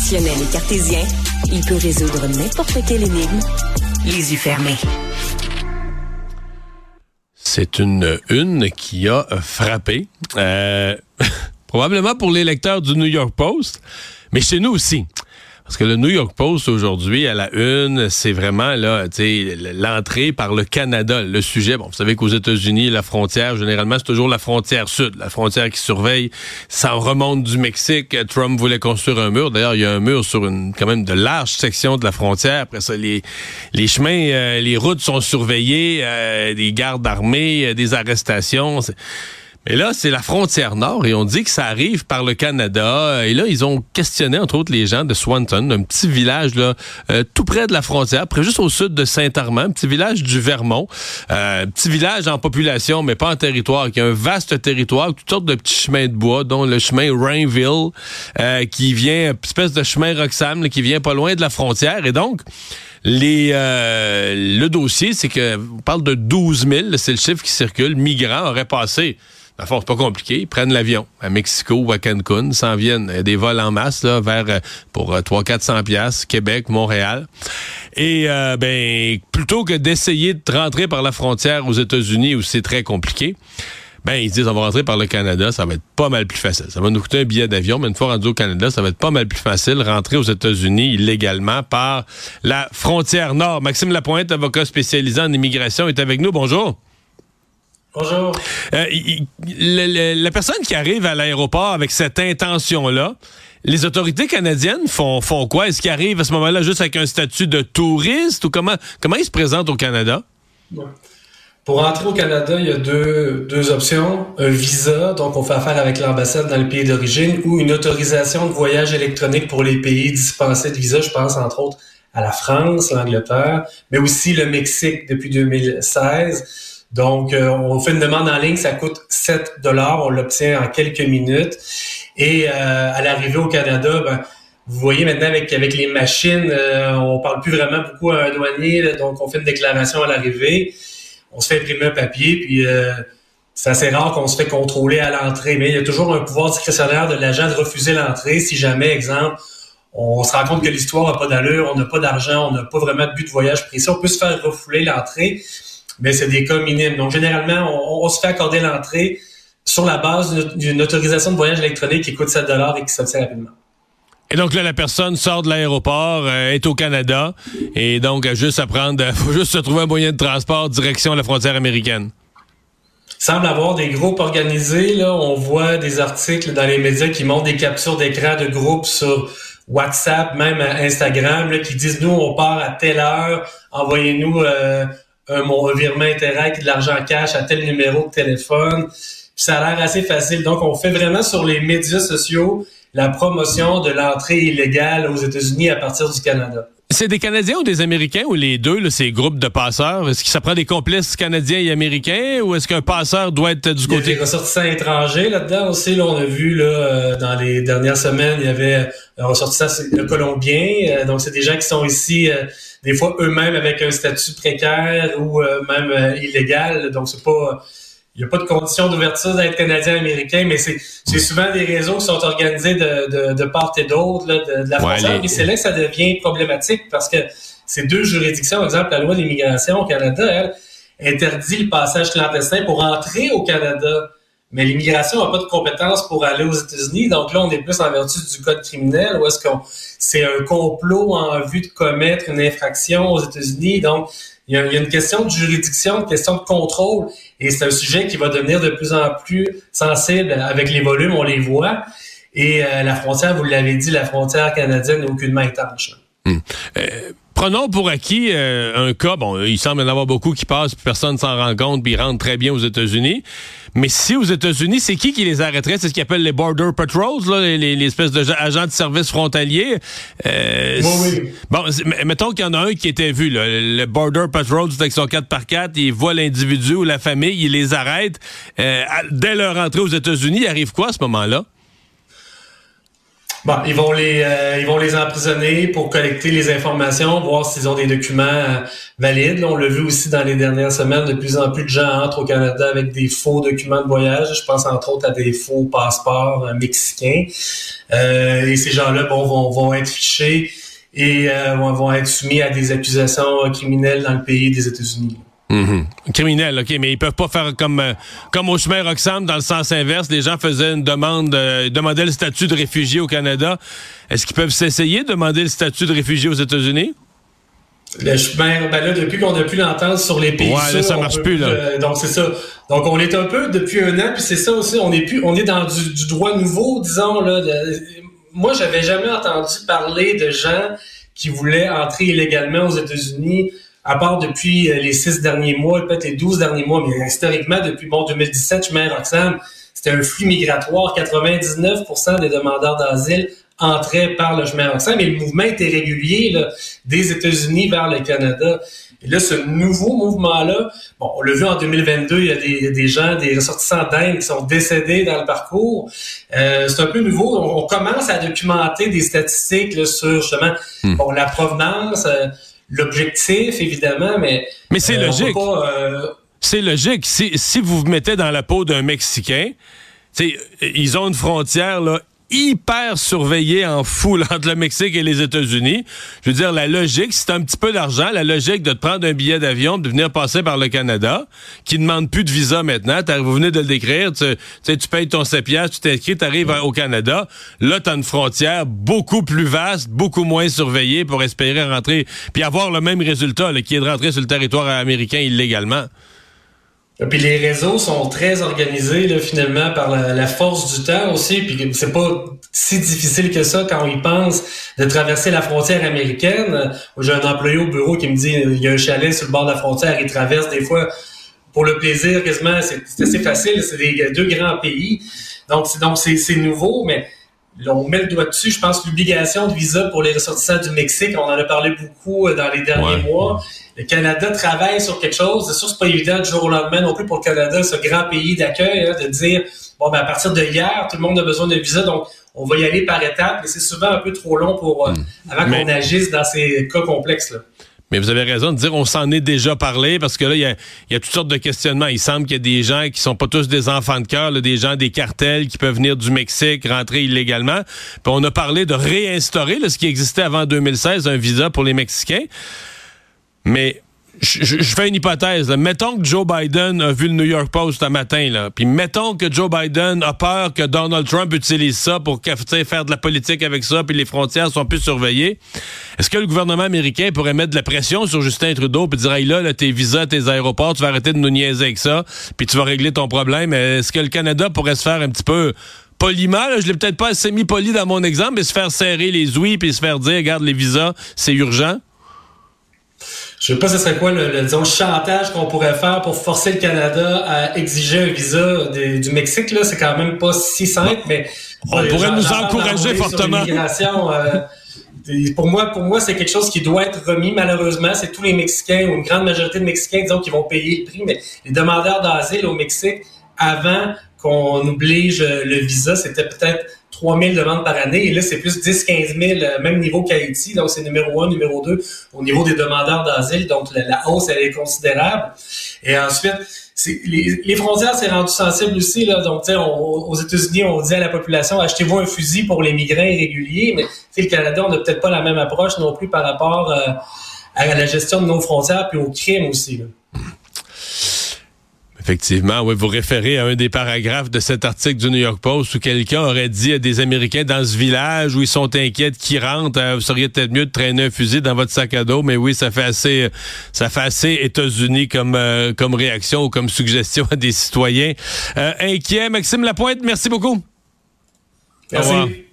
Rationnel et cartésien, il peut résoudre n'importe quelle énigme, les yeux fermés. C'est une une qui a frappé, euh, probablement pour les lecteurs du New York Post, mais chez nous aussi. Parce que le New York Post aujourd'hui, à la une, c'est vraiment là, l'entrée par le Canada, le sujet. Bon, vous savez qu'aux États-Unis, la frontière, généralement, c'est toujours la frontière sud, la frontière qui surveille. Ça remonte du Mexique. Trump voulait construire un mur. D'ailleurs, il y a un mur sur une quand même de large section de la frontière. Après ça, les, les chemins, euh, les routes sont surveillées, euh, des gardes armés, euh, des arrestations. Mais là, c'est la frontière nord et on dit que ça arrive par le Canada. Et là, ils ont questionné, entre autres, les gens de Swanton, un petit village là, euh, tout près de la frontière, près juste au sud de Saint-Armand, un petit village du Vermont. Euh, petit village en population, mais pas en territoire, qui a un vaste territoire, toutes sortes de petits chemins de bois, dont le chemin Rainville, euh, qui vient, une espèce de chemin Roxham, qui vient pas loin de la frontière. Et donc, les, le dossier, c'est que on parle de 12 000, c'est le chiffre qui circule, migrants auraient passé à c'est pas compliqué. Ils prennent l'avion à Mexico ou à Cancun, s'en viennent. Il y a des vols en masse là, vers euh, pour 300-400 euh, pièces Québec, Montréal. Et euh, ben plutôt que d'essayer de rentrer par la frontière aux États-Unis où c'est très compliqué, ben ils disent on va rentrer par le Canada, ça va être pas mal plus facile. Ça va nous coûter un billet d'avion, mais une fois rendu au Canada, ça va être pas mal plus facile rentrer aux États-Unis illégalement par la frontière nord. Maxime Lapointe, avocat spécialisé en immigration, est avec nous. Bonjour. Bonjour. Euh, la personne qui arrive à l'aéroport avec cette intention-là, les autorités canadiennes font, font quoi? Est-ce qu'ils arrivent à ce moment-là juste avec un statut de touriste ou comment, comment ils se présentent au Canada? Pour entrer au Canada, il y a deux, deux options. Un visa, donc on fait affaire avec l'ambassade dans le pays d'origine, ou une autorisation de voyage électronique pour les pays dispensés de visa. Je pense entre autres à la France, l'Angleterre, mais aussi le Mexique depuis 2016. Donc, euh, on fait une demande en ligne, ça coûte 7 dollars, on l'obtient en quelques minutes. Et euh, à l'arrivée au Canada, ben, vous voyez maintenant avec, avec les machines, euh, on parle plus vraiment beaucoup à un douanier, donc on fait une déclaration à l'arrivée, on se fait imprimer un papier, puis c'est assez rare qu'on se fait contrôler à l'entrée, mais il y a toujours un pouvoir discrétionnaire de l'agent de refuser l'entrée si jamais, exemple, on se rend compte que l'histoire n'a pas d'allure, on n'a pas d'argent, on n'a pas vraiment de but de voyage précis, on peut se faire refouler l'entrée mais c'est des cas minimes. Donc, généralement, on, se fait accorder l'entrée sur la base d'une autorisation de voyage électronique qui coûte 7 et qui s'obtient rapidement. Et donc là, la personne sort de l'aéroport, euh, est au Canada, et donc a juste à prendre, faut juste se trouver un moyen de transport direction la frontière américaine. Il semble avoir des groupes organisés. Là, on voit des articles dans les médias qui montrent des captures d'écran de groupes sur WhatsApp, même Instagram, qui disent nous on part à telle heure, envoyez-nous euh, un, mon virement Interact, de l'argent cash à tel numéro de téléphone. ça a l'air assez facile. Donc, on fait vraiment sur les médias sociaux la promotion de l'entrée illégale aux États-Unis à partir du Canada. C'est des Canadiens ou des Américains ou les deux, là, ces groupes de passeurs? Est-ce que ça prend des complices canadiens et américains ou est-ce qu'un passeur doit être du côté... Il y a des ressortissants étrangers là-dedans aussi. Là, on a vu là, euh, dans les dernières semaines, il y avait un ressortissant colombien. Euh, donc, c'est des gens qui sont ici, euh, des fois eux-mêmes avec un statut précaire ou même illégal. Donc, c'est pas il n'y a pas de condition d'ouverture d'être canadien-américain, mais c'est souvent des réseaux qui sont organisés de, de, part et d'autre de, de, la frontière. Et c'est là que ça devient problématique parce que ces deux juridictions, par exemple, la loi d'immigration au Canada, elle interdit le passage clandestin pour entrer au Canada. Mais l'immigration n'a pas de compétences pour aller aux États-Unis. Donc là, on est plus en vertu du code criminel ou est-ce qu'on c'est un complot en vue de commettre une infraction aux États-Unis. Donc, il y, a, une question de juridiction, une question de contrôle, et c'est un sujet qui va devenir de plus en plus sensible avec les volumes, on les voit. Et euh, la frontière, vous l'avez dit, la frontière canadienne n'est aucunement étanche. Hum. Euh, prenons pour acquis euh, un cas, bon, il semble y en avoir beaucoup qui passent, puis personne s'en rend compte, puis ils rentrent très bien aux États-Unis. Mais si aux États-Unis, c'est qui qui les arrêterait? C'est ce qu'ils appellent les Border Patrols, là, les, les, espèces d'agents de service frontaliers. Euh, oui, oui. Bon, mettons qu'il y en a un qui était vu, là, le Border Patrol, avec son 4x4, il voit l'individu ou la famille, il les arrête. Euh, dès leur entrée aux États-Unis, il arrive quoi à ce moment-là? Bon, ils vont les euh, ils vont les emprisonner pour collecter les informations, voir s'ils ont des documents euh, valides. on l'a vu aussi dans les dernières semaines, de plus en plus de gens entrent au Canada avec des faux documents de voyage. Je pense entre autres à des faux passeports euh, mexicains. et ces gens-là bon, vont, vont être fichés et vont être soumis à des accusations criminelles dans le pays des États-Unis. Mhm. Criminel, OK, mais ils peuvent pas faire comme euh, comme au chemin Roxham dans le sens inverse. Les gens faisaient une demande, euh, demandaient le statut de réfugié au Canada. Est-ce qu'ils peuvent s'essayer de demander le statut de réfugié aux États-Unis? Le chemin, ben là, depuis qu'on a pu l'entendre sur les pays ouais, là, ça marche plus, là. Euh, donc, c'est ça. Donc, on est un peu depuis un an, puis c'est ça aussi, on est plus, on est dans du, droit nouveau, disons, là. moi, j'avais jamais entendu parler de gens qui voulaient entrer illégalement aux États-Unis à part depuis euh, les six derniers mois, peut-être les douze derniers mois, mais historiquement, depuis bon 2017, chemin Roxham, c'était un flux migratoire. 99% des demandeurs d'asile entraient par le chemin Roxham et le mouvement était régulier là, des États-Unis vers le Canada. Et là, ce nouveau mouvement-là, bon, on l'a vu en 2022, il y a des, des gens, des ressortissants d'Inde qui sont décédés dans le parcours. Euh, c'est un peu nouveau. On, commence à documenter des statistiques là, sur justement hmm. bon, la provenance. Euh, l'objectif, évidemment, mais... Mais c'est euh, logique. Euh, c'est logique. Si, si vous vous mettez dans la peau d'un Mexicain, ils ont une frontière là, hyper surveillé en foule entre le Mexique et les États-Unis. Je veux dire, la logique, c'est un petit peu d'argent, la logique de te prendre un billet d'avion, de venir passer par le Canada, qui ne demande plus de visa maintenant. Vous venez de le décrire, tu, tu payes ton 7 tu t'inscris, tu arrives au Canada. Là, tu as une frontière beaucoup plus vaste, beaucoup moins surveillée pour espérer rentrer, puis avoir le même résultat, qui est de rentrer sur le territoire américain illégalement. Puis les réseaux sont très organisés là, finalement par la, force du temps aussi. Puis c'est pas si difficile que ça quand on y pense de traverser la frontière américaine. J'ai un employé au bureau qui me dit il y a un chalet sur le bord de la frontière, il traverse des fois pour le plaisir quasiment. C'est assez facile. C'est des deux grands pays. Donc donc c'est nouveau, mais on met le doigt dessus. Je pense l'obligation de visa pour les ressortissants du Mexique, on en a parlé beaucoup euh, dans les derniers mois. Le Canada travaille sur quelque chose. C'est sûr, c'est pas évident du jour au lendemain non plus pour le Canada, ce grand pays d'accueil, hein, de dire bon, ben, à partir de hier, tout le monde a besoin de visa, donc on va y aller par étapes. Mais c'est souvent un peu trop long pour euh, hmm. avant qu'on agisse dans ces cas complexes. Là. Mais vous avez raison de dire on s'en est déjà parlé parce que là, il y a, toutes sortes de questionnements. Il semble qu'il y a des gens qui sont pas tous des enfants de cœur, des gens des cartels qui peuvent venir du Mexique, rentrer illégalement. Puis on a parlé de réinstaurer ce qui existait avant 2016, un visa pour les Mexicains. Mais je, fais une hypothèse. Mettons que Joe Biden a vu le New York Post un matin, là, puis mettons que Joe Biden a peur que Donald Trump utilise ça pour faire de la politique avec ça, puis les frontières sont plus surveillées. Est-ce que le gouvernement américain pourrait mettre de la pression sur Justin Trudeau puis dire hey, là, là, tes visas, tes aéroports, tu vas arrêter de nous niaiser avec ça, puis tu vas régler ton problème. Est-ce que le Canada pourrait se faire un petit peu poliment, je l'ai peut-être pas assez mis poli dans mon exemple, mais se faire serrer les ouïes puis se faire dire, regarde les visas, c'est urgent? Je sais pas ce serait quoi le, disons, chantage qu'on pourrait faire pour forcer le Canada à exiger un visa du Mexique. Là, c'est quand même pas si simple, mais on pourrait nous encourager fortement. Euh, pour moi, pour moi, c'est quelque chose qui doit être remis. Malheureusement, c'est tous les Mexicains ou une grande majorité de Mexicains, disons, qui vont payer le prix. Mais les demandeurs d'asile au Mexique, avant qu'on oblige le visa, c'était peut-être 3 000 demandes par année. Et là, c'est plus 10, 15 000, même niveau qu'Haïti. Donc, c'est numéro 1, numéro 2 au niveau des demandeurs d'asile. Donc, la, hausse, elle est considérable. Et ensuite, les, les, frontières, c'est rendu sensible aussi. Là. Donc, aux États-Unis, on dit à la population, achetez-vous un fusil pour les migrants irréguliers. Mais le Canada, on n'a peut-être pas la même approche non plus par rapport euh, à la gestion de nos frontières puis au crime aussi. Là. Effectivement, oui, vous référez à un des paragraphes de cet article du New York Post où quelqu'un aurait dit à des Américains dans ce village où ils sont inquiets qu'ils rentrent, euh, vous seriez peut-être mieux de traîner un fusil dans votre sac à dos, mais oui, ça fait assez, ça fait assez États-Unis comme euh, comme réaction ou comme suggestion à des citoyens euh, inquiets. Maxime Lapointe, merci beaucoup. Merci.